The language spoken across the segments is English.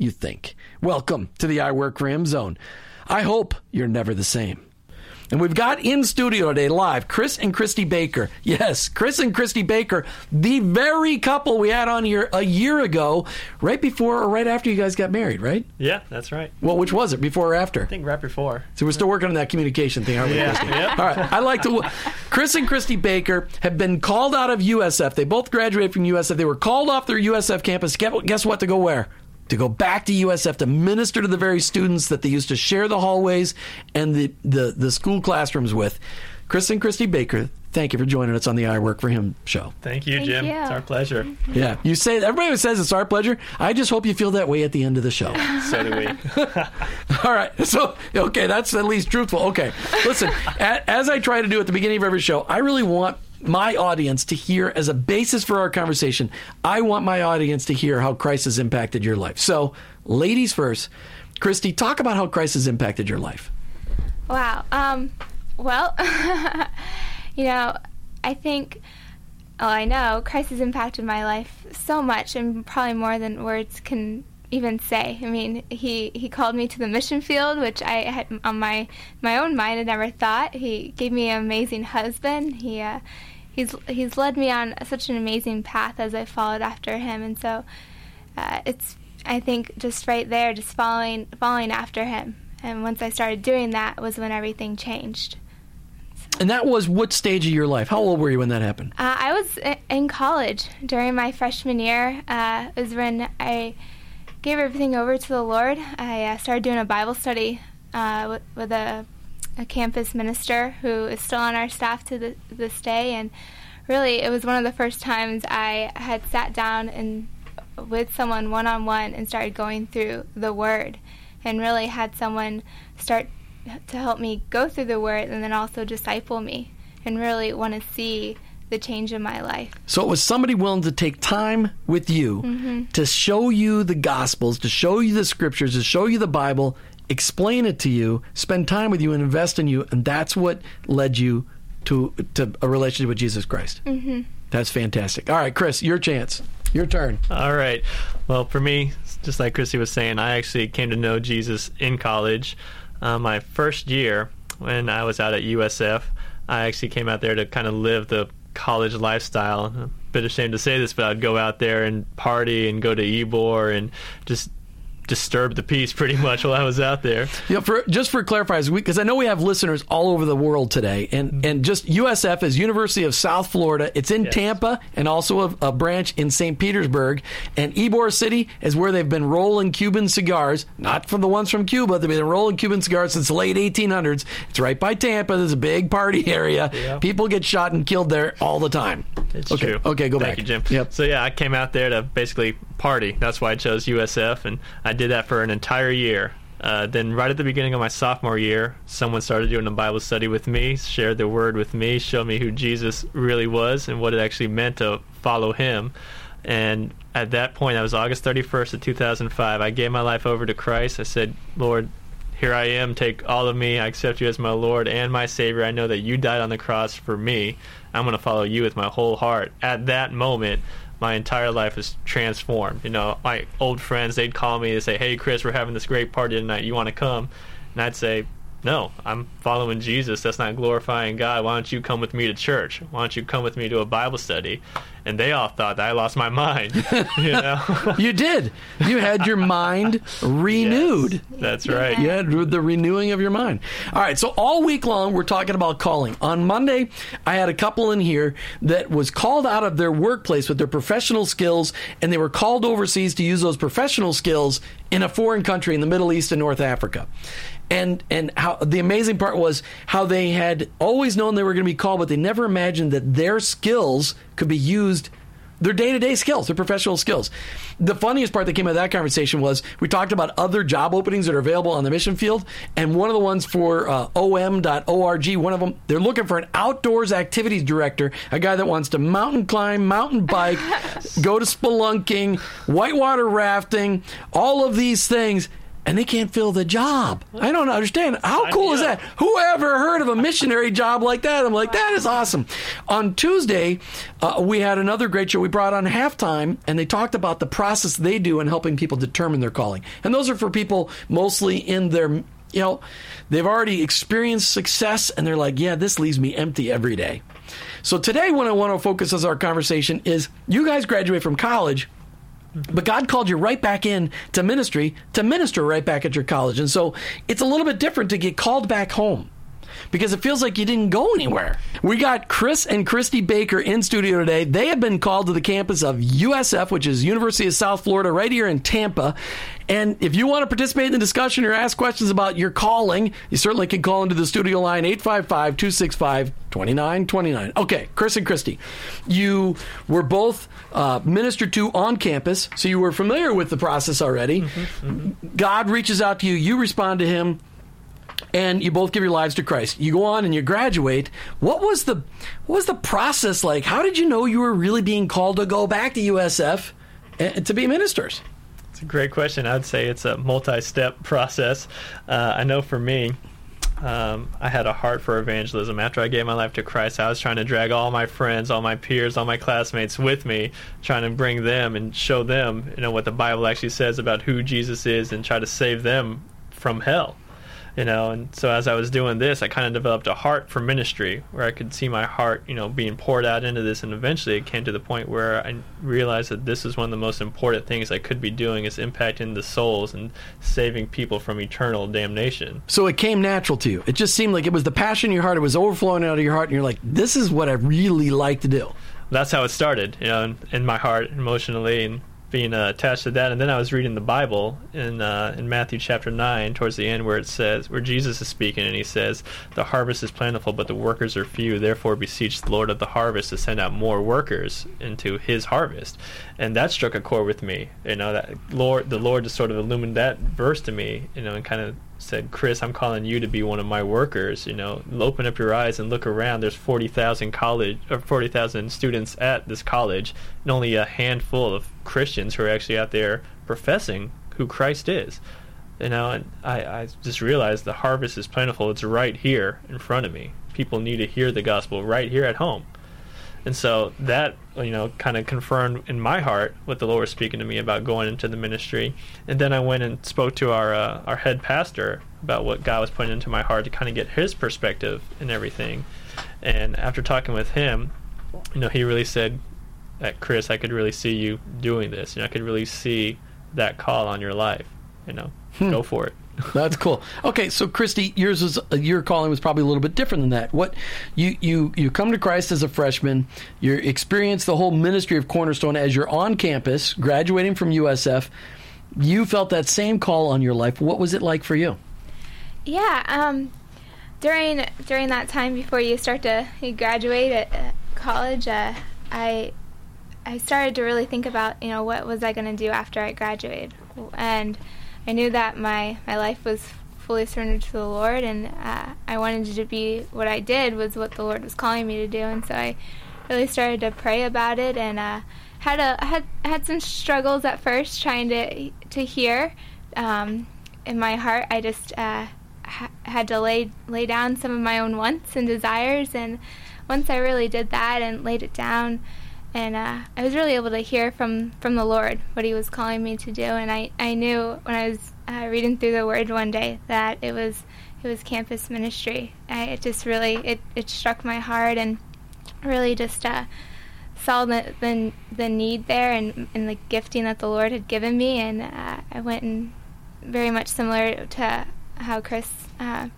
you think. Welcome to the I Work Ram zone. I hope you're never the same. And we've got in studio today live Chris and Kristi Baker. Yes, Chris and Kristi Baker, the very couple we had on here a year ago, right before or right after you guys got married, right? Yeah, that's right. Well, which was it, before or after? I think right before. So we're still working on that communication thing, aren't we, Yeah. Yep. All right. I like to. Chris and Kristi Baker have been called out of USF. They both graduated from USF. They were called off their USF campus. Guess, guess what? To go where? To go back to USF to minister to the very students that they used to share the hallways and the, the, the school classrooms with. Chris and Kristi Baker, thank you for joining us on the I Work for Him show. Thank you, Thank Jim. you. It's our pleasure. Yeah. You say, everybody says it's our pleasure. I just hope you feel that way at the end of the show. So do we. All right. So, okay, that's at least truthful. Okay. Listen, as I try to do at the beginning of every show, I really want my audience to hear as a basis for our conversation. I want my audience to hear how Christ has impacted your life. So, ladies first. Kristi, talk about how Christ has impacted your life. Wow. Um, well, you know, I think, oh, I know Christ has impacted my life so much, and probably more than words can even say. I mean, he he called me to the mission field, which I had on my my own mind had never thought. He gave me an amazing husband. He uh, he's he's led me on such an amazing path as I followed after him, and so uh, it's I think just right there, just following following after him. And once I started doing that, was when everything changed. And that was what stage of your life? How old were you when that happened? Uh, I was in college during my freshman year. Uh, was when I gave everything over to the Lord. I uh, started doing a Bible study uh, with, with a, a campus minister who is still on our staff to the, this day, and really, it was one of the first times I had sat down and with someone one on one and started going through the Word, and really had someone start to help me go through the Word and then also disciple me, and really want to see the change in my life. So it was somebody willing to take time with you to show you the Gospels, to show you the Scriptures, to show you the Bible, explain it to you, spend time with you, and invest in you, and that's what led you to to a relationship with Jesus Christ. Mm-hmm. That's fantastic. All right, Chris, your chance, your turn. All right. Well, for me, just like Kristi was saying, I actually came to know Jesus in college. Uh, my first year, when I was out at USF, I actually came out there to kind of live the college lifestyle. A bit ashamed to say this, but I'd go out there and party and go to Ybor and just disturb the peace pretty much while I was out there. Yeah, for just for clarifiers, because I know we have listeners all over the world today, and mm-hmm. and just USF is University of South Florida. It's in Yes. Tampa and also a, a branch in St. Petersburg. And Ybor City is where they've been rolling Cuban cigars, not from the ones from Cuba. They've been rolling Cuban cigars since the late 1800s. It's right by Tampa. There's a big party area. Yeah. People get shot and killed there all the time. It's okay. true. Okay, go Thank back. you, Jim. Yep. So yeah, I came out there to basically party. That's why I chose USF, and I did that for an entire year. Uh, then, right at the beginning of my sophomore year, someone started doing a Bible study with me, shared the word with me, showed me who Jesus really was and what it actually meant to follow Him. And at that point, that was August 31st of 2005. I gave my life over to Christ. I said, Lord, here I am. Take all of me. I accept you as my Lord and my Savior. I know that you died on the cross for me. I'm going to follow you with my whole heart. At that moment, my entire life is transformed. You know, my old friends, they'd call me and say, Hey, Chris, we're having this great party tonight. You want to come? And I'd say, no, I'm following Jesus. That's not glorifying God. Why don't you come with me to church? Why don't you come with me to a Bible study? And they all thought that I lost my mind. you know, You did. You had your mind renewed. Yes, that's right. You had the renewing of your mind. All right, so all week long we're talking about calling. On Monday, I had a couple in here that was called out of their workplace with their professional skills, and they were called overseas to use those professional skills in a foreign country in the Middle East and North Africa. And and how the amazing part was how they had always known they were going to be called, but they never imagined that their skills could be used their day-to-day skills, their professional skills. The funniest part that came out of that conversation was we talked about other job openings that are available on the mission field, and one of the ones for uh, om.org, one of them, they're looking for an outdoors activities director, a guy that wants to mountain climb, mountain bike, go to spelunking, whitewater rafting, all of these things. And they can't fill the job. I don't understand. How cool is that? Whoever heard of a missionary job like that? I'm like, that is awesome. On Tuesday, uh, we had another great show. We brought on halftime, and they talked about the process they do in helping people determine their calling. And those are for people mostly in their, you know, they've already experienced success, and they're like, yeah, this leaves me empty every day. So today, what I want to focus as our conversation is you guys graduate from college. But God called you right back in to ministry to minister right back at your college. And so it's a little bit different to get called back home because it feels like you didn't go anywhere. We got Chris and Kristi Baker in studio today. They have been called to the campus of USF, which is University of South Florida, right here in Tampa. And if you want to participate in the discussion or ask questions about your calling, you certainly can call into the studio line 855 265 2929. Okay, Chris and Kristi, you were both uh, ministered to on campus, so you were familiar with the process already. God reaches out to you, you respond to him and you both give your lives to Christ. You go on and you graduate. What was the what was the process like? How did you know you were really being called to go back to USF and to be ministers? It's a great question. I'd say it's a multi-step process. Uh, I know for me, um, I had a heart for evangelism. After I gave my life to Christ, I was trying to drag all my friends, all my peers, all my classmates with me, trying to bring them and show them, you know, what the Bible actually says about who Jesus is, and try to save them from hell. You know, and so as I was doing this, I kind of developed a heart for ministry, where I could see my heart, you know, being poured out into this, and eventually it came to the point where I realized that this is one of the most important things I could be doing is impacting the souls and saving people from eternal damnation. So it came natural to you. It just seemed like it was the passion in your heart. It was overflowing out of your heart, and you're like, "This is what I really like to do." that's how it started, you know, in, in my heart emotionally and being uh, attached to that. And then I was reading the Bible in uh, in Matthew chapter nine, towards the end, where it says, where Jesus is speaking, and he says, "The harvest is plentiful, but the workers are few. Therefore, beseech the Lord of the harvest to send out more workers into His harvest." And that struck a chord with me. You know, that Lord, the Lord just sort of illumined that verse to me. You know, and kind of said, Chris, I'm calling you to be one of my workers. You know, open up your eyes and look around. There's 40,000 college or 40,000 students at this college, and only a handful of Christians who are actually out there professing who Christ is. You know, and I, I just realized the harvest is plentiful. It's right here in front of me. People need to hear the gospel right here at home. And so that, you know, kind of confirmed in my heart what the Lord was speaking to me about going into the ministry. And then I went and spoke to our uh, our head pastor about what God was putting into my heart to kind of get his perspective and everything. And after talking with him, you know, he really said, that Chris, I could really see you doing this. You know, I could really see that call on your life. You know, Hmm. go for it. That's cool. Okay, so Kristi, yours was your calling was probably a little bit different than that. What you you you come to Christ as a freshman, you experience the whole ministry of Cornerstone as you're on campus, graduating from USF. You felt that same call on your life. What was it like for you? Yeah, um, during during that time before you start to you graduate at uh, college, uh, I I started to really think about you know what was I going to do after I graduated, and I knew that my my life was fully surrendered to the Lord, and uh, I wanted to be what I did was what the Lord was calling me to do, and so I really started to pray about it and uh, had a had had some struggles at first trying to to hear. Um, in my heart, I just uh, ha- had to lay lay down some of my own wants and desires, and once I really did that and laid it down, and uh, I was really able to hear from from the Lord what He was calling me to do, and I I knew when I was uh, reading through the Word one day that it was it was campus ministry. I, it just really it it struck my heart and really just uh, saw the, the the need there and and the gifting that the Lord had given me, and uh, I went and very much similar to how Chris uh,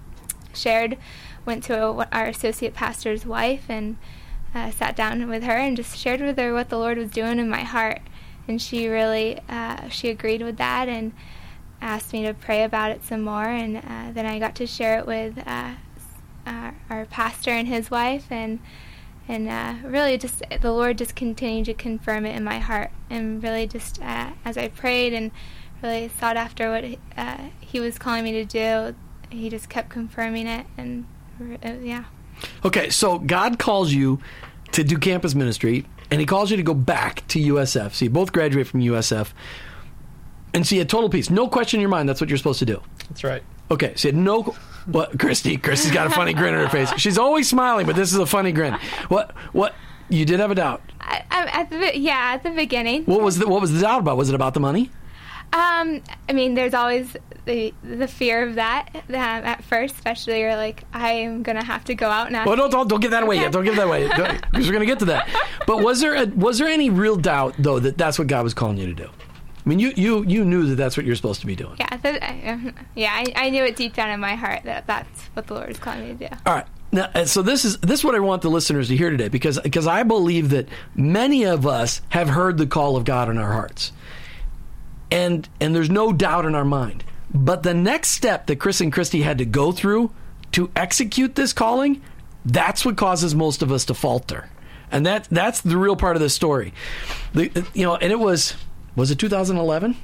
shared. Went to a, our associate pastor's wife and uh, sat down with her and just shared with her what the Lord was doing in my heart, and she really uh, she agreed with that and asked me to pray about it some more, and uh, then I got to share it with uh, our, pastor and his wife. And and uh, really just the Lord just continued to confirm it in my heart, and really just uh, as I prayed and really sought after what He was calling me to do, He just kept confirming it, and yeah. Okay, so God calls you to do campus ministry, and He calls you to go back to USF. So you both graduate from USF, and so a total peace, no question in your mind. That's what you're supposed to do. That's right. Okay, so you had no. What, Kristi? Kristi's got a funny grin on her face. She's always smiling, but this is a funny grin. What? What? You did have a doubt. I, I, at the yeah, at the beginning. What was the What was the doubt about? Was it about the money? Um, I mean, there's always the the fear of that um, at first, especially you're like, I am gonna have to go out now. Well, don't don't, don't give that away yet. Don't give that away because we're going to get to that. But was there a, was there any real doubt though that that's what God was calling you to do? I mean, you you you knew that that's what you're supposed to be doing. Yeah, the, I, yeah, I, I knew it deep down in my heart that that's what the Lord is calling me to do. All right. Now, uh, so this is this is what I want the listeners to hear today because because I believe that many of us have heard the call of God in our hearts, and and there's no doubt in our mind. But the next step that Chris and Kristi had to go through to execute this calling, that's what causes most of us to falter, and that that's the real part of the story. The, you know, and it was was it 2011?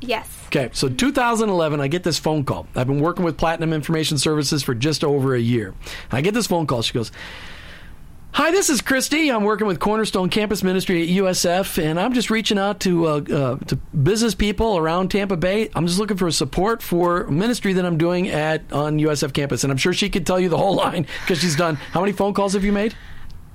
Yes. Okay, so 2011, I get this phone call. I've been working with Platinum Information Services for just over a year. I get this phone call. She goes, Hi, this is Kristi. I'm working with Cornerstone Campus Ministry at USF, and I'm just reaching out to uh, uh, to business people around Tampa Bay. I'm just looking for support for ministry that I'm doing at on USF campus, and I'm sure she could tell you the whole line because she's done. How many phone calls have you made?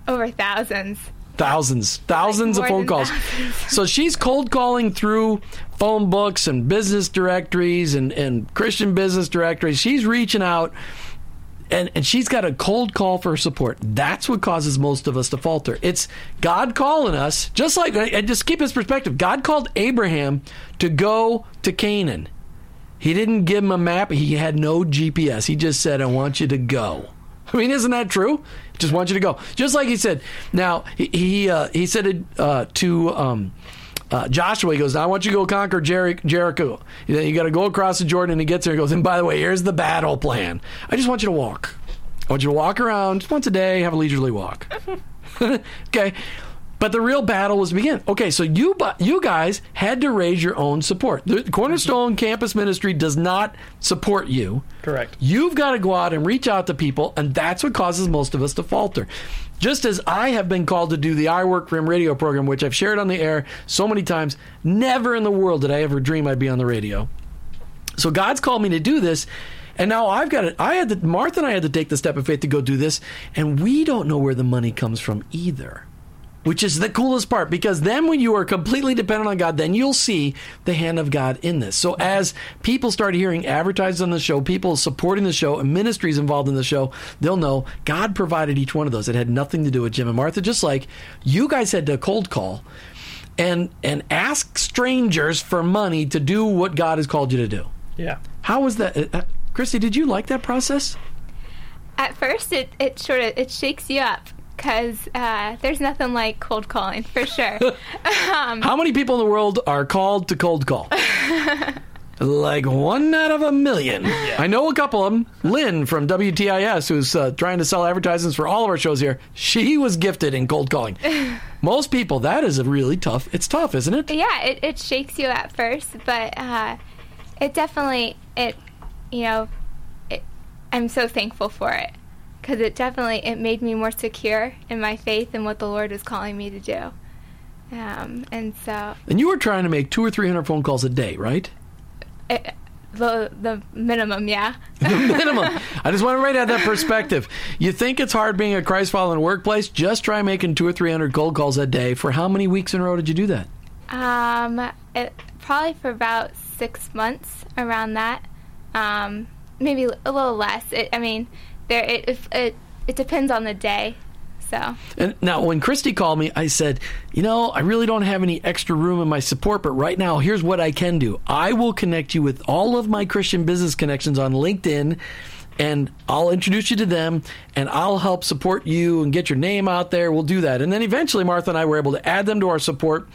Over thousands. thousands, thousands Like of phone calls. thousands. So she's cold calling through phone books and business directories and, and Christian business directories. She's reaching out and, and she's got a cold call for support. That's what causes most of us to falter. It's God calling us, just like, and just keep his perspective. God called Abraham to go to Canaan. He didn't give him a map. He had no GPS. He just said, I want you to go. I mean, isn't that true? Just want you to go. Just like he said. Now he he, uh, he said it uh, to um, uh, Joshua. He goes, "Now I want you to go conquer Jeri- Jericho. You, know, you got to go across the Jordan." And he gets there. He goes, "And by the way, here's the battle plan. I just want you to walk. I want you to walk around once a day. Have a leisurely walk." okay. But the real battle was to begin. Okay, so you you guys had to raise your own support. The Cornerstone Campus Ministry does not support you. Correct. You've got to go out and reach out to people, and that's what causes most of us to falter. Just as I have been called to do the I Work for Him radio program, which I've shared on the air so many times, never in the world did I ever dream I'd be on the radio. So God's called me to do this. And now I've got it. I had to, Martha and I had to take the step of faith to go do this, and we don't know where the money comes from either. Which is the coolest part because then when you are completely dependent on God, then you'll see the hand of God in this. So as people start hearing advertised on the show, people supporting the show, and ministries involved in the show, they'll know God provided each one of those. It had nothing to do with Jim and Martha, just like you guys had to cold call and and ask strangers for money to do what God has called you to do. Yeah. How was that? Uh, uh, Kristi, did you like that process? At first, it, it sort of it shakes you up because uh, there's nothing like cold calling for sure. um, How many people in the world are called to cold call? like one out of a million. I know a couple of them. Lynn from WTIS, who's uh, trying to sell advertisements for all of our shows here, she was gifted in cold calling. Most people, that is a really tough. It's tough, isn't it? yeah, it, it shakes you at first, but uh, it definitely it you know it, I'm so thankful for it because it definitely it made me more secure in my faith and what the Lord is calling me to do. Um, and so And you were trying to make two or three hundred phone calls a day, right? it, the the minimum, yeah. the minimum. I just want to to out that perspective. You think it's hard being a Christ follower in the workplace? Just try making two or three hundred cold calls a day. For how many weeks in a row did you do that? Um, it, probably for about six months around that. Um, maybe a little less. It, I mean, there it, it it it depends on the day. So And now, when Kristi called me, I said, You know, I really don't have any extra room in my support, but right now, here's what I can do. I will connect you with all of my Christian business connections on LinkedIn, and I'll introduce you to them, and I'll help support you and get your name out there. We'll do that. And then eventually, Martha and I were able to add them to our support,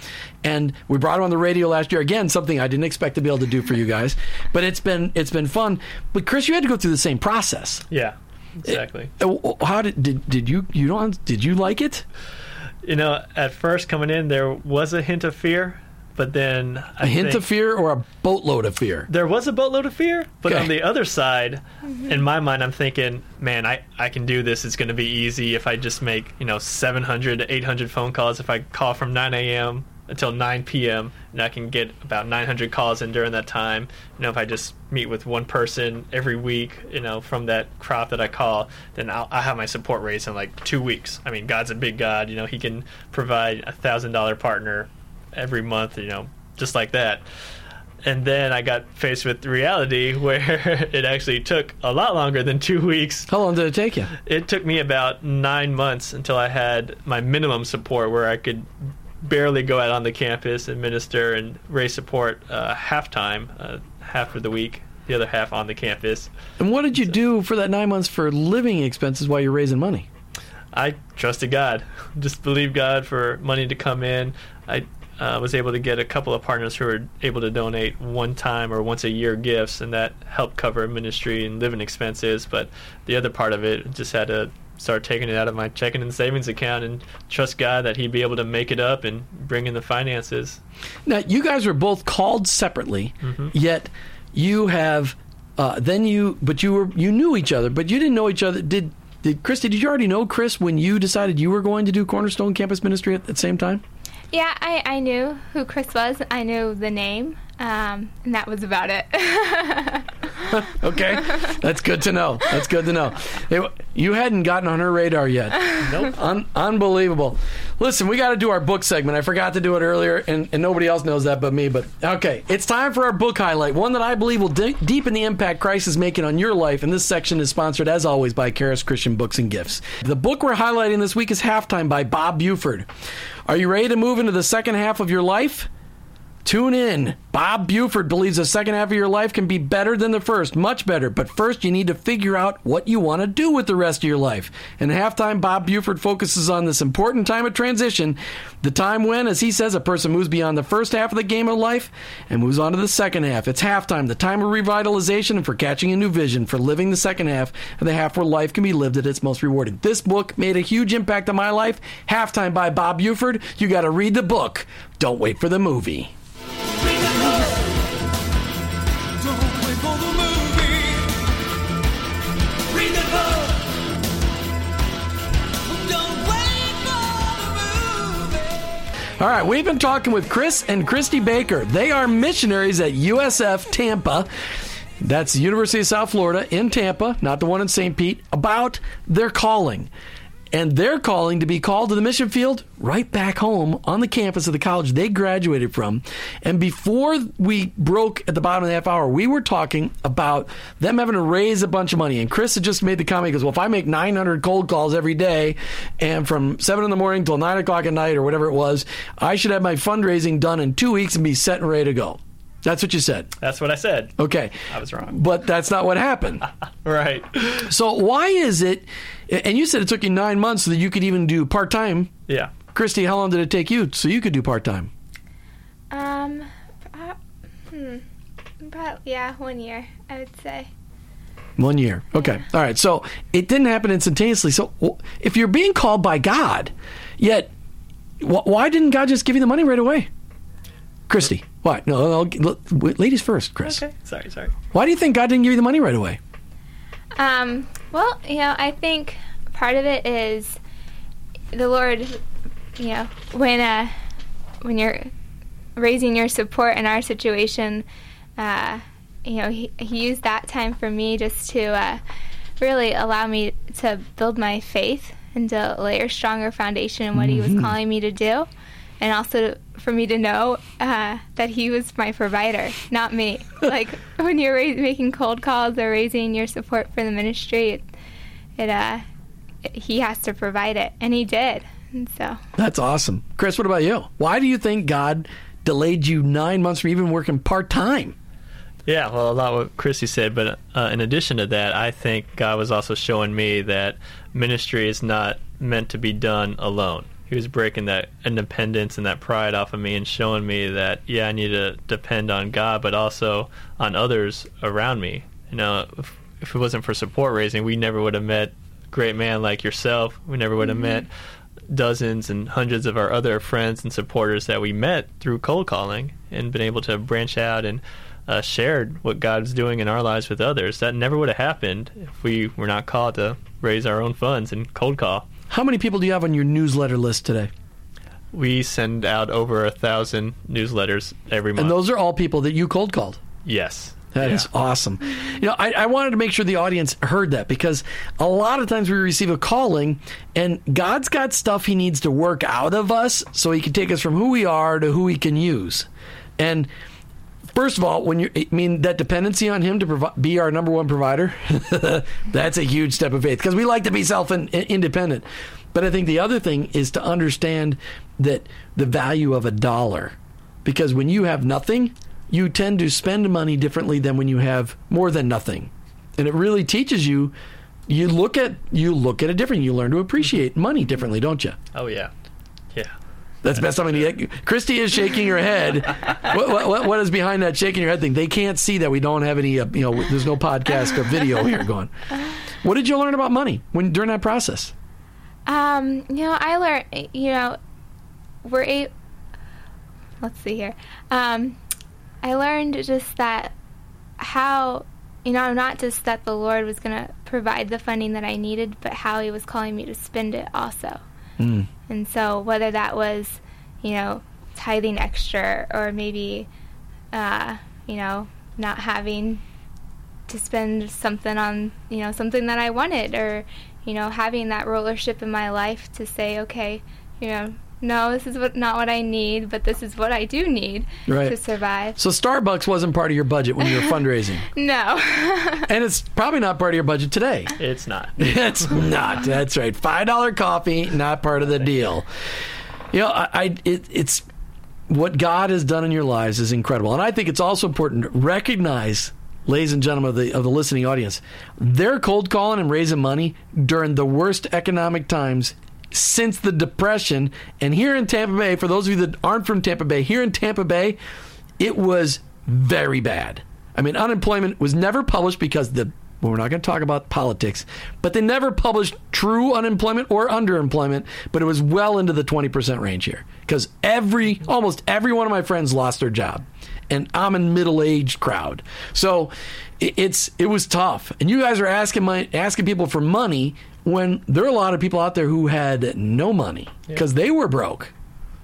and we brought them on the radio last year. Again, something I didn't expect to be able to do for you guys, but it's been it's been fun. But Chris, you had to go through the same process. Yeah. Exactly. Uh, How did did, did you you don't did you like it? You know, at first coming in, there was a hint of fear, but then I A hint think of fear or a boatload of fear? There was a boatload of fear, but Okay. on the other side, in my mind, I'm thinking, man, I, I can do this. It's going to be easy if I just make you know 700 to 800 phone calls. If I call from 9 a.m. until 9 p.m. and I can get about 900 calls in during that time. You know, if I just meet with one person every week, you know, from that crop that I call, then I'll, I have my support rates in like two weeks. I mean, God's a big God. You know, He can provide a thousand dollar partner every month. You know, just like that. And then I got faced with reality where it actually took a lot longer than two weeks. How long did it take you? It took me about nine months until I had my minimum support where I could barely go out on the campus and minister and raise support uh, half time, uh, half of the week, the other half on the campus. And what did you do for that nine months for living expenses while you're raising money? I trusted God, just believed God for money to come in. I uh, was able to get a couple of partners who were able to donate one time or once a year gifts, and that helped cover ministry and living expenses. But the other part of it just had to start taking it out of my checking and savings account and trust God that He'd be able to make it up and bring in the finances. Now, you guys were both called separately, yet you have uh, then you, but you were you knew each other, but you didn't know each other. Did did Kristi? Did you already know Chris when you decided you were going to do Cornerstone Campus Ministry at the same time? yeah, I I knew who Chris was. I knew the name, um, and that was about it. Okay, that's good to know. That's good to know. It- you hadn't gotten on her radar yet. Nope. Un- unbelievable. Listen, we got to do our book segment. I forgot to do it earlier, and, and nobody else knows that but me. But okay, it's time for our book highlight, one that I believe will de- deepen the impact Christ is making on your life. And this section is sponsored, as always, by Karis Christian Books and Gifts. The book we're highlighting this week is Halftime by Bob Buford. Are you ready to move into the second half of your life? Tune in. Bob Buford believes the second half of your life can be better than the first, much better. But first, you need to figure out what you want to do with the rest of your life. And halftime, Bob Buford focuses on this important time of transition, the time when, as he says, a person moves beyond the first half of the game of life and moves on to the second half. It's halftime, the time of revitalization and for catching a new vision, for living the second half of the half where life can be lived at its most rewarding. This book made a huge impact on my life. Halftime by Bob Buford. You got to read the book. Don't wait for the movie. All right, we've been talking with Chris and Kristi Baker. They are missionaries at USF Tampa. That's University of South Florida in Tampa, not the one in St. Pete, about their calling. And they're calling to be called to the mission field right back home on the campus of the college they graduated from. And before we broke at the bottom of the half hour, we were talking about them having to raise a bunch of money. And Chris had just made the comment, he goes, Well, if I make 900 cold calls every day and from 7 in the morning till 9 o'clock at night or whatever it was, I should have my fundraising done in two weeks and be set and ready to go. That's what you said. That's what I said. Okay. I was wrong. But that's not what happened. Right. So why is it? And you said it took you nine months so that you could even do part time. Yeah. Kristi, how long did it take you so you could do part time? Um, uh, hmm, about yeah, one year I would say. One year. Okay. All right. So it didn't happen instantaneously. So if you're being called by God, yet why didn't God just give you the money right away? Kristi, why? No, no, no, ladies first, Chris. Okay. Sorry. Sorry. Why do you think God didn't give you the money right away? Um, well, you know, I think part of it is the Lord, you know, when uh, when you're raising your support in our situation, uh, you know, he, he used that time for me just to uh, really allow me to build my faith and to lay a stronger foundation in what he was calling me to do. And also for me to know uh, that he was my provider, not me. like when you're ra- making cold calls or raising your support for the ministry, it, it uh, it- he has to provide it, and he did. And so, That's awesome. Chris, what about you? Why do you think God delayed you nine months from even working part time? Yeah, well, a lot what Chrissy said, but uh, in addition to that, I think God was also showing me that ministry is not meant to be done alone. He was breaking that independence and that pride off of me and showing me that, yeah, I need to depend on God, but also on others around me. You know, if, if it wasn't for support raising, we never would have met great man like yourself. We never would have met dozens and hundreds of our other friends and supporters that we met through cold calling and been able to branch out and uh, shared what God's doing in our lives with others. That never would have happened if we were not called to raise our own funds and cold call. How many people do you have on your newsletter list today? We send out over a thousand newsletters every month. And those are all people that you cold called. yes. That is Yeah. awesome. You know, I, I wanted to make sure the audience heard that because a lot of times we receive a calling and God's got stuff he needs to work out of us so he can take us from who we are to who he can use. And first of all, when you I mean that dependency on him to provi- be our number one provider, that's a huge step of faith because we like to be self independent. But I think the other thing is to understand that the value of a dollar because when you have nothing, you tend to spend money differently than when you have more than nothing. And it really teaches you you look at you look at it differently. You learn to appreciate money differently, don't you? Oh yeah. Yeah. That's best something to get. Kristi is shaking her head. What, what, what, what is behind that shaking your head thing? They can't see that we don't have any, uh, you know, there's no podcast or video here going. What did you learn about money when during that process? um, you know, I learned, you know, we're a. Let's see here. Um, I learned just that how, you know, not just that the Lord was going to provide the funding that I needed, but how He was calling me to spend it also. And so, whether that was, you know, tithing extra or maybe, uh, you know, not having to spend something on, you know, something that I wanted or, you know, having that rulership in my life to say, okay, you know, no, this is what not what I need, but this is what I do need Right. to survive. So Starbucks wasn't part of your budget when you were fundraising, No. and it's probably not part of your budget today. It's not. It's not. That's right. Five dollar coffee, not part of the deal. You know, I, I it, it's what God has done in your lives is incredible, and I think it's also important to recognize, ladies and gentlemen of the of the listening audience, they're cold calling and raising money during the worst economic times since the depression. And here in Tampa Bay, for those of you that aren't from Tampa Bay, here in Tampa Bay, it was very bad. I mean, unemployment was never published because the well, we're not going to talk about politics, but they never published true unemployment or underemployment, but it was well into the 20% range here because every almost every one of my friends lost their job. And I'm a middle-aged crowd. So it's it was tough. And you guys are asking my asking people for money when there are a lot of people out there who had no money because they were broke.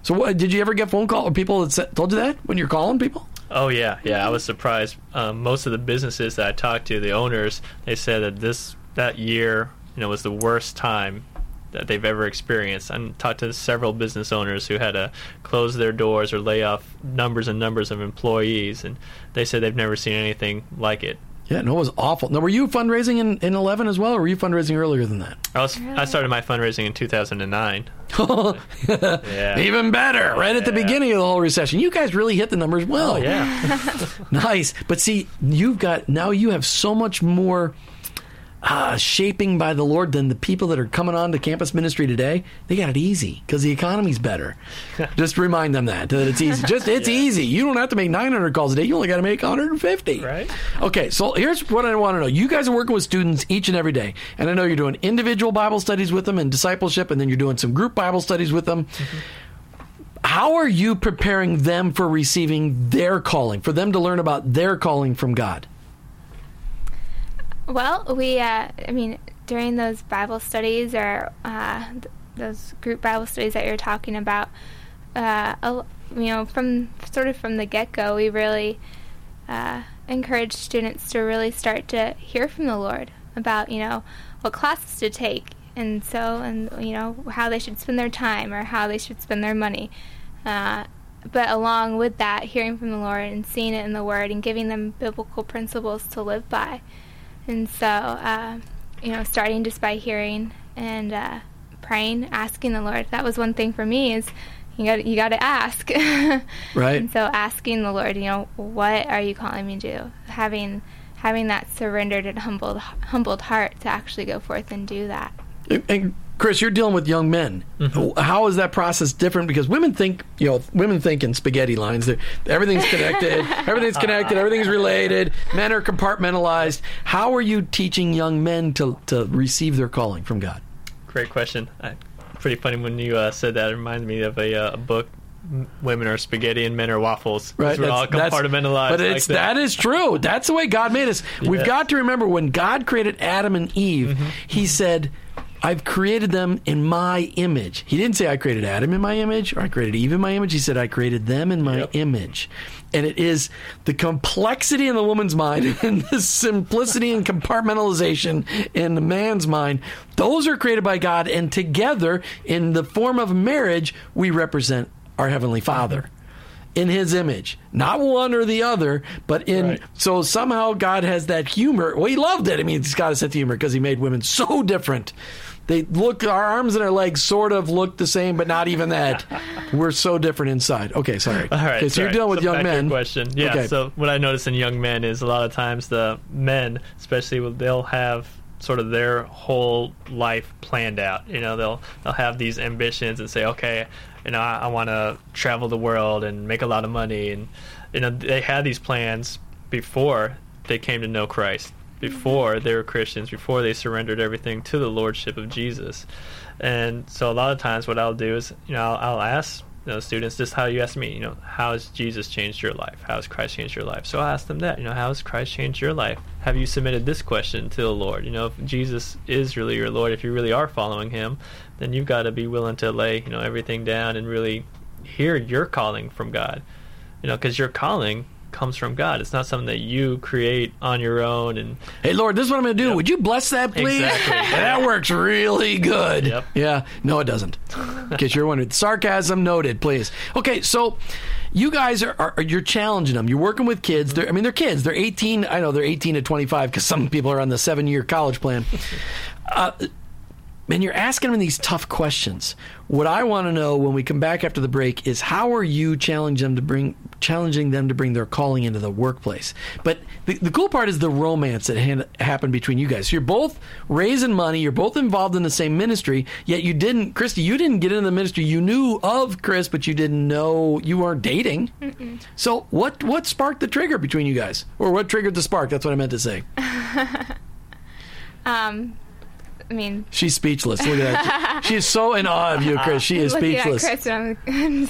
So what, did you ever get phone call or people that told you that when you're calling people? Oh yeah, yeah. I was surprised. Um, most of the businesses that I talked to, the owners, they said that this that year, you know, was the worst time that they've ever experienced. I talked to several business owners who had to close their doors or lay off numbers and numbers of employees, and they said they've never seen anything like it. Yeah, no, it was awful. Now, were you fundraising in, in 11 as well, or were you fundraising earlier than that? I was I started my fundraising in 2009. Yeah. Even better, right at the beginning of the whole recession. You guys really hit the numbers well. Oh yeah. Nice. But see, you've got now you have so much more uh, shaping by the Lord than the people that are coming on to campus ministry today. They got it easy because the economy's better. Just remind them that that it's easy. Just it's easy. You don't have to make 900 calls a day. You only got to make 150. Right. Okay. So here's what I want to know. You guys are working with students each and every day, and I know you're doing individual Bible studies with them and discipleship, and then you're doing some group Bible studies with them how are you preparing them for receiving their calling, for them to learn about their calling from God? Well, we, uh, I mean, during those Bible studies or uh, th- those group Bible studies that you're talking about, uh, a- you know, from sort of from the get go, we really uh, encourage students to really start to hear from the Lord about, you know, what classes to take. And so, and you know, how they should spend their time or how they should spend their money. Uh, but along with that, hearing from the Lord and seeing it in the Word and giving them biblical principles to live by. And so, uh, you know, starting just by hearing and uh, praying, asking the Lord. That was one thing for me is you got you got to ask. Right. And so asking the Lord, you know, what are you calling me to? do? Having having that surrendered and humbled humbled heart to actually go forth and do that. And- And Chris, you're dealing with young men. Mm-hmm. How is that process different? Because women think, you know, women think in spaghetti lines. They're, everything's connected. everything's connected. Everything's related. Men are compartmentalized. How are you teaching young men to to receive their calling from God? Great question. I, pretty funny when you uh, said that. It reminds me of a, uh, a book. Women are spaghetti and men are waffles. Right, We're all compartmentalized. But like it's that. that is true. That's the way God made us. We've got to remember when God created Adam and Eve, Mm-hmm. He said, "I've created them in my image." He didn't say I created Adam in my image or I created Eve in my image. He said I created them in my Yep. image. And it is the complexity in the woman's mind and the simplicity and compartmentalization in the man's mind. Those are created by God, and together, in the form of marriage, we represent our Heavenly Father in his image not one or the other but in Right. so somehow god has that humor well he loved it i mean he's got a sense of humor because he made women so different they look our arms and our legs sort of look the same but not even that we're so different inside okay sorry All right. okay, so you're dealing with So young back to your men Question. Yeah. Okay. So what I notice in young men is a lot of times the men, especially, they'll have sort of their whole life planned out. You know, they'll they'll have these ambitions and say, okay, you know, I, I want to travel the world and make a lot of money, and you know, they had these plans before they came to know Christ, before they were Christians, before they surrendered everything to the lordship of Jesus. And so a lot of times, what I'll do is, you know, I'll, I'll ask you know, students just how you ask me, you know, how has Jesus changed your life? How has Christ changed your life? So I ask them that, you know, how has Christ changed your life? Have you submitted this question to the Lord? You know, if Jesus is really your Lord, if you really are following Him, then you've got to be willing to lay, you know, everything down and really hear your calling from God. You know, because your calling comes from God. It's not something that you create on your own and hey lord this is what i'm gonna do. Yep. would you bless that please? Exactly. that works really good. Yep. yeah. No it doesn't. In case you're wondering sarcasm noted please. Okay so you guys are, are you're challenging them. You're working with kids. They're, i mean they're kids. They're 18 i know they're 18 to 25 because some people are on the seven year college plan. Uh, and you're asking them these tough questions. What I want to know when we come back after the break is how are you challenging them to bring challenging them to bring their calling into the workplace? But the, the cool part is the romance that happened between you guys. You're both raising money. You're both involved in the same ministry. Yet you didn't, Kristi. You didn't get into the ministry. You knew of Chris, but you didn't know you weren't dating. So what what sparked the trigger between you guys, or what triggered the spark? That's what I meant to say. Um, I mean, She's speechless. Look at that. She is so in awe of you, Chris. She is looking speechless. at Chris, and I'm,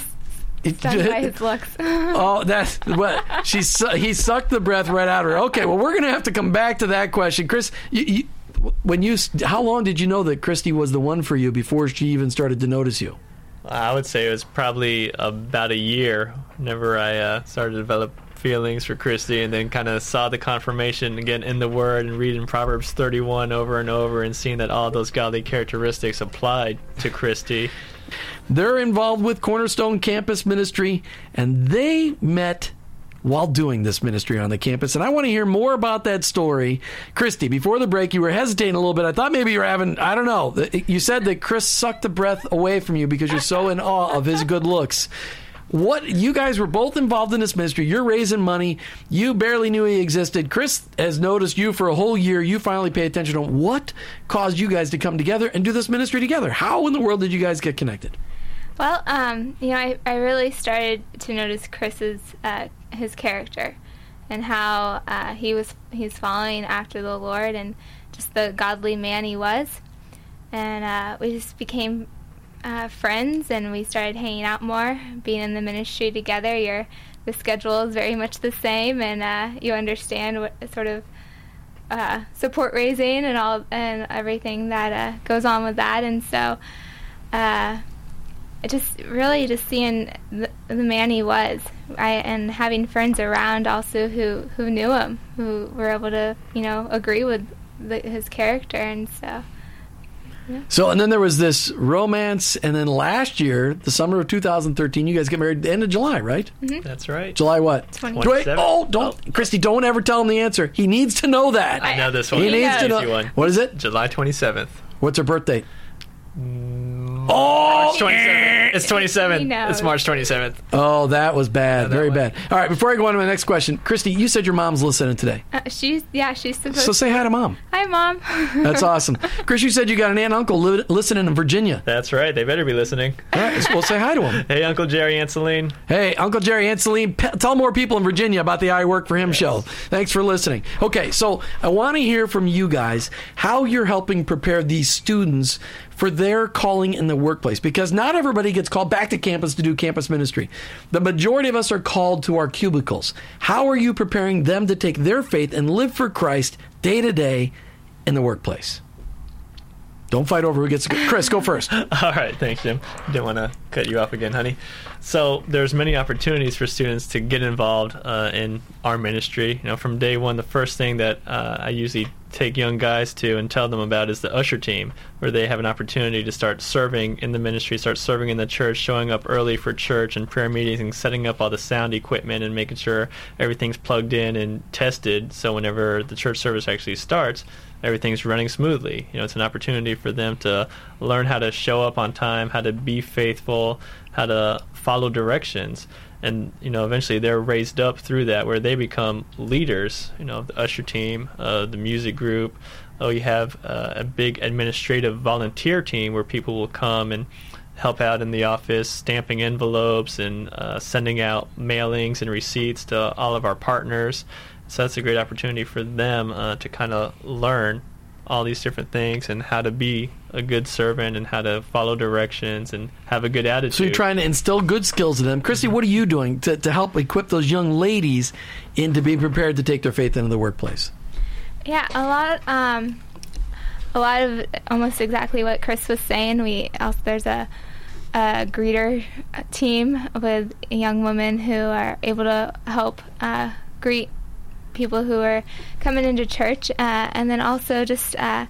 I'm stunned by his looks. Oh, that's what she. su- He sucked the breath right out of her. Okay, well, we're gonna have to come back to that question, Chris. You, you, when you, how long did you know that Kristi was the one for you before she even started to notice you? I would say it was probably about a year whenever I uh, started to develop feelings for Kristi, and then kind of saw the confirmation again in the Word and reading Proverbs 31 over and over, and seeing that all those godly characteristics applied to Kristi. They're involved with Cornerstone Campus Ministry, and they met while doing this ministry on the campus. And I want to hear more about that story. Kristi, before the break, you were hesitating a little bit. I thought maybe you were having, I don't know. You said that Chris sucked the breath away from you because you're so in awe of his good looks. What you guys were both involved in this ministry. You're raising money. You barely knew he existed. Chris has noticed you for a whole year. You finally pay attention to. What caused you guys to come together and do this ministry together? How in the world did you guys get connected? Well, um, you know, I, I really started to notice Chris's uh, his character and how uh, he was he's following after the Lord and just the godly man he was, and uh, we just became uh, friends and we started hanging out more, being in the ministry together. Your the schedule is very much the same, and uh, you understand what sort of uh, support raising and all and everything that goes on with that, and so just really just seeing the, the, man he was I, and having friends around also who, who knew him who were able to you know agree with the, his character and so yeah. so and then there was this romance and then last year the summer of 2013 you guys get married at the end of july right? Mm-hmm. that's right. July what? 20. Wait, oh don't oh. Kristi don't ever tell him the answer. He needs to know that. I know this one. He needs to know one. what is it? July 27th what's her birthday Oh, March 27th. It's 27th. It's March 27th. Oh, that was bad. that Very one. bad. All right, before I go on to my next question, Kristi, you said your mom's listening today. uh, she's yeah she's supposed So say hi to mom. hi mom That's awesome. Chris, you said you got an aunt and uncle li- listening in Virginia. That's right. They better be listening. All right, well, say hi to them. Hey, Uncle Jerry and Celine. Hey, Uncle Jerry and Celine, pe- tell more people in Virginia about the I Work for Him show. Thanks for listening. Okay, so I want to hear from you guys how you're helping prepare these students for their calling in the workplace because not everybody gets called back to campus to do campus ministry. The majority of us are called to our cubicles. How are you preparing them to take their faith and live for Christ day to day in the workplace? Don't fight over who gets Chris, go first. All right, thanks, Jim. Didn't want to cut you off again, honey. So there's many opportunities for students to get involved uh, in our ministry. You know, from day one, the first thing that uh, I usually take young guys to and tell them about is the usher team, where they have an opportunity to start serving in the ministry, start serving in the church, showing up early for church and prayer meetings, and setting up all the sound equipment and making sure everything's plugged in and tested. So whenever the church service actually starts, everything's running smoothly. You know, it's an opportunity for them to learn how to show up on time, how to be faithful, how to follow directions. And you know, eventually they're raised up through that, where they become leaders. You know, the usher team, uh, the music group. Oh, you have uh, a big administrative volunteer team where people will come and help out in the office, stamping envelopes and uh, sending out mailings and receipts to all of our partners. So that's a great opportunity for them uh, to kind of learn all these different things and how to be a good servant and how to follow directions and have a good attitude. So you're trying to instill good skills in them. Kristi, what are you doing to, to help equip those young ladies into being prepared to take their faith into the workplace? Yeah, a lot. Um, a lot of almost exactly what Chris was saying. We also there's a, a greeter team with young women who are able to help uh, greet people who are coming into church, uh, and then also just uh,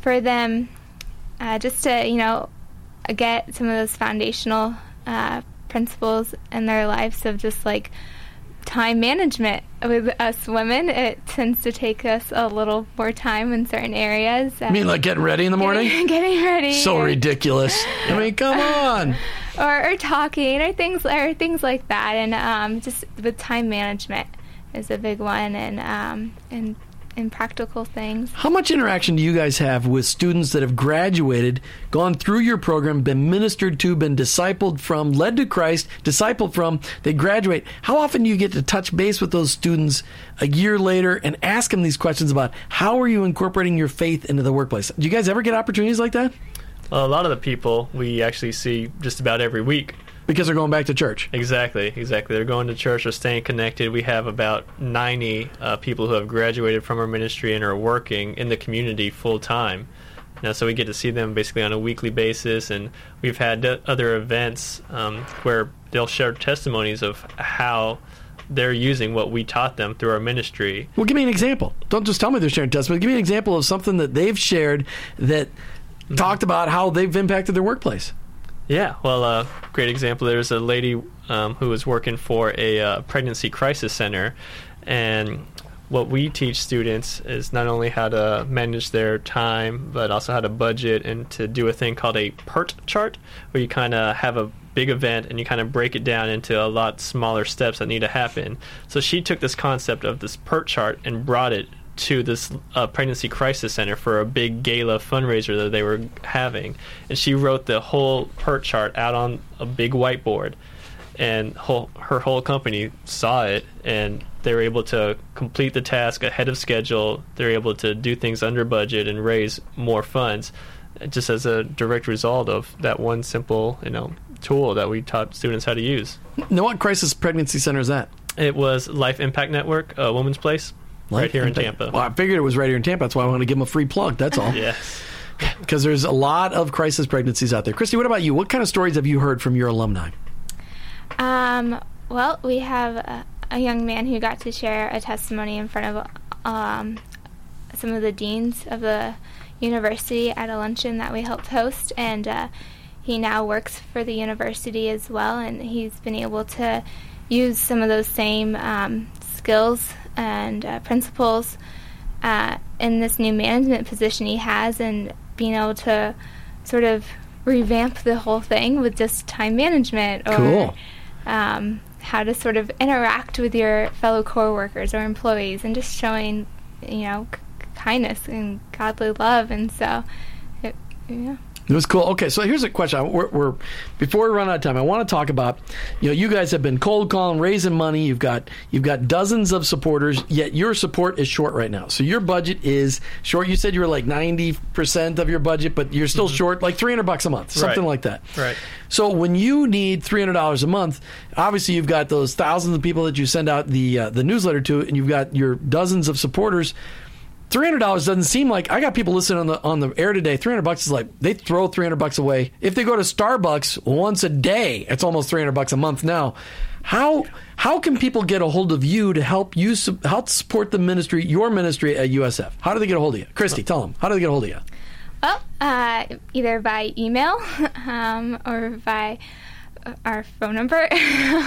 for them, uh, just to you know get some of those foundational uh, principles in their lives of just like time management with us women. It tends to take us a little more time in certain areas. I mean, like getting ready in the morning? Getting, getting ready. So ridiculous. I mean, come on. Or, or talking or things or things like that, and um, just with time management is a big one, and um, and and practical things. How much interaction do you guys have with students that have graduated, gone through your program, been ministered to, been discipled from, led to Christ, discipled from, they graduate? How often do you get to touch base with those students a year later and ask them these questions about how are you incorporating your faith into the workplace? Do you guys ever get opportunities like that? Well, a lot of the people we actually see just about every week. Because they're going back to church. Exactly, exactly. They're going to church or staying connected. We have about 90 uh, people who have graduated from our ministry and are working in the community full time. Now, so we get to see them basically on a weekly basis, and we've had d- other events um, where they'll share testimonies of how they're using what we taught them through our ministry. Well, give me an example. Don't just tell me they're sharing testimonies. Give me an example of something that they've shared that talked about how they've impacted their workplace. Yeah, well, uh, great example. There's a lady um, who was working for a uh, pregnancy crisis center, and what we teach students is not only how to manage their time, but also how to budget and to do a thing called a PERT chart, where you kind of have a big event and you kind of break it down into a lot smaller steps that need to happen. So she took this concept of this PERT chart and brought it to this uh, pregnancy crisis center for a big gala fundraiser that they were having, and she wrote the whole PERT chart out on a big whiteboard, and whole, her whole company saw it, and they were able to complete the task ahead of schedule. They're able to do things under budget and raise more funds, just as a direct result of that one simple, you know, tool that we taught students how to use. Now, what crisis pregnancy center is that? It was Life Impact Network, uh, Woman's Place, right here in Tampa. Well, I figured it was right here in Tampa. That's why I wanted to give them a free plug. That's all. Yes. Because there's a lot of crisis pregnancies out there. Kristi, what about you? What kind of stories have you heard from your alumni? Um, well, we have a, a young man who got to share a testimony in front of um, some of the deans of the university at a luncheon that we helped host, and uh, he now works for the university as well, and he's been able to use some of those same um, skills and uh, principles uh, in this new management position he has, and being able to sort of revamp the whole thing with just time management or Cool. um, how to sort of interact with your fellow coworkers or employees, and just showing, you know, k- kindness and godly love. And so, it, yeah. It was cool. Okay, so here's a question. We're, we're before we run out of time, I want to talk about. You know, you guys have been cold calling, raising money. You've got you've got dozens of supporters. Yet your support is short right now. So your budget is short. You said you were like ninety percent of your budget, but you're still short like three hundred bucks a month, something Right. like that. Right. So when you need three hundred dollars a month, obviously you've got those thousands of people that you send out the uh, the newsletter to, and you've got your dozens of supporters. Three hundred dollars doesn't seem like I got people listening on the on the air today. Three hundred bucks is like they throw three hundred bucks away. If they go to Starbucks once a day, it's almost three hundred bucks a month now. How how can people get a hold of you to help you help support the ministry, your ministry at USF? How do they get a hold of you, Kristi? Tell them how do they get a hold of you? Well, uh, either by email um, or by our phone number.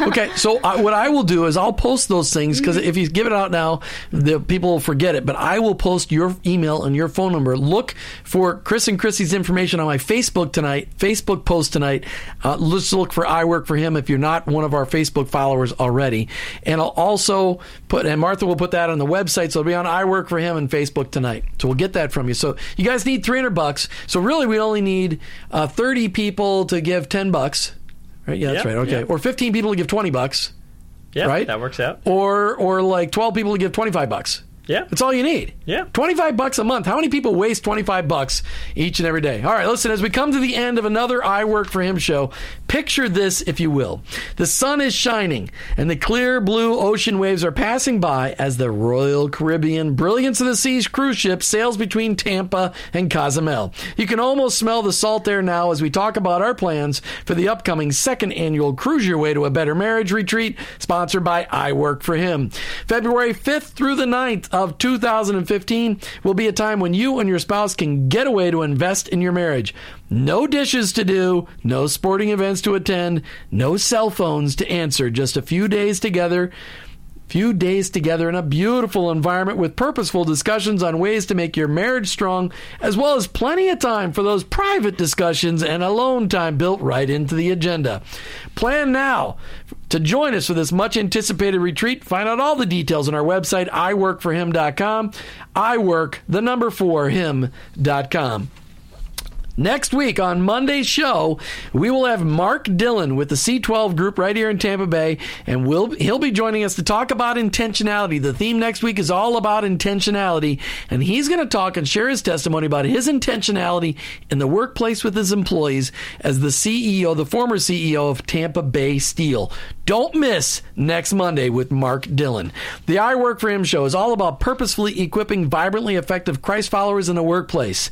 Okay, so I, what I will do is I'll post those things because if you give it out now, the people will forget it. But I will post your email and your phone number. Look for Chris and Chrissy's information on my Facebook tonight, Facebook post tonight. Uh, let's look for I work for him if you're not one of our Facebook followers already. And I'll also put and Martha will put that on the website, so it'll be on I work for him and Facebook tonight. So we'll get that from you. So you guys need 300 bucks. So really, we only need uh, 30 people to give 10 bucks. Right? Yeah, that's Yeah, right. Okay, yeah. or 15 people to give 20 bucks Yeah, Right? that works out. or or like 12 people to give 25 bucks. Yeah. That's all you need. Yeah. 25 bucks a month. How many people waste 25 bucks each and every day? All right, listen, as we come to the end of another I Work for Him show, picture this if you will. The sun is shining and the clear blue ocean waves are passing by as the Royal Caribbean Brilliance of the Seas cruise ship sails between Tampa and Cozumel. You can almost smell the salt air now as we talk about our plans for the upcoming second annual Cruise Your Way to a Better Marriage retreat sponsored by I Work for Him. February 5th through the 9th of 2015 will be a time when you and your spouse can get away to invest in your marriage. No dishes to do, no sporting events to attend, no cell phones to answer, just a few days together few days together in a beautiful environment with purposeful discussions on ways to make your marriage strong, as well as plenty of time for those private discussions and alone time built right into the agenda. Plan now to join us for this much anticipated retreat. Find out all the details on our website, iworkforhim.com. I work the number four him.com. Next week on Monday's show, we will have Mark Dillon with the C12 group right here in Tampa Bay, and we'll, he'll be joining us to talk about intentionality. The theme next week is all about intentionality, and he's going to talk and share his testimony about his intentionality in the workplace with his employees as the CEO, the former CEO of Tampa Bay Steel. Don't miss next Monday with Mark Dillon. The I Work for Him show is all about purposefully equipping vibrantly effective Christ followers in the workplace.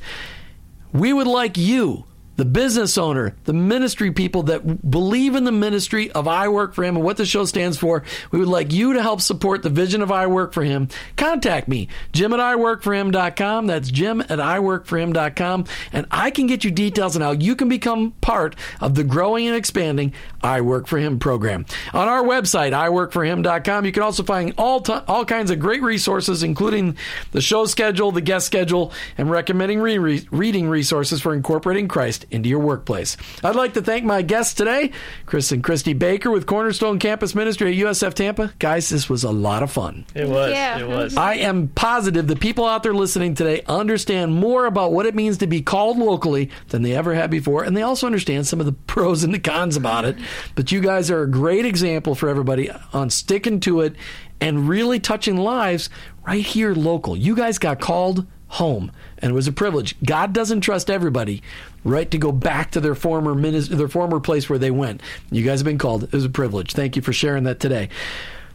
We would like you, the business owner, the ministry people that believe in the ministry of I Work for Him and what the show stands for, we would like you to help support the vision of I Work for Him. Contact me, Jim at iWorkForHim.com. That's Jim at iWorkForHim.com. And I can get you details on how you can become part of the growing and expanding I Work for Him program. On our website, iWorkForHim.com, you can also find all, t- all kinds of great resources, including the show schedule, the guest schedule, and recommending re- re- reading resources for incorporating Christ into your workplace. I'd like to thank my guests today, Chris and Kristi Baker with Cornerstone Campus Ministry at USF Tampa. Guys, this was a lot of fun. It was. you. It was. I am positive the people out there listening today understand more about what it means to be called locally than they ever had before, and they also understand some of the pros and the cons about it. But you guys are a great example for everybody on sticking to it and really touching lives right here local. You guys got called home and it was a privilege. God doesn't trust everybody right to go back to their former minis- their former place where they went. You guys have been called. It was a privilege. Thank you for sharing that today.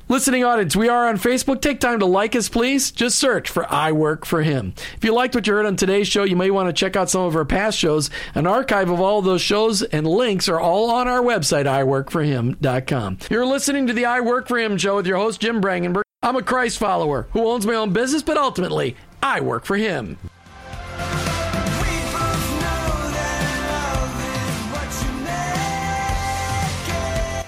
Listening audience, we are on Facebook. Take time to like us, please. Just search for I Work for Him. If you liked what you heard on today's show, you may want to check out some of our past shows. An archive of all of those shows and links are all on our website, iWorkForHim.com. You're listening to the I Work for Him show with your host, Jim Brangenberg. I'm a Christ follower who owns my own business, but ultimately, I work for Him.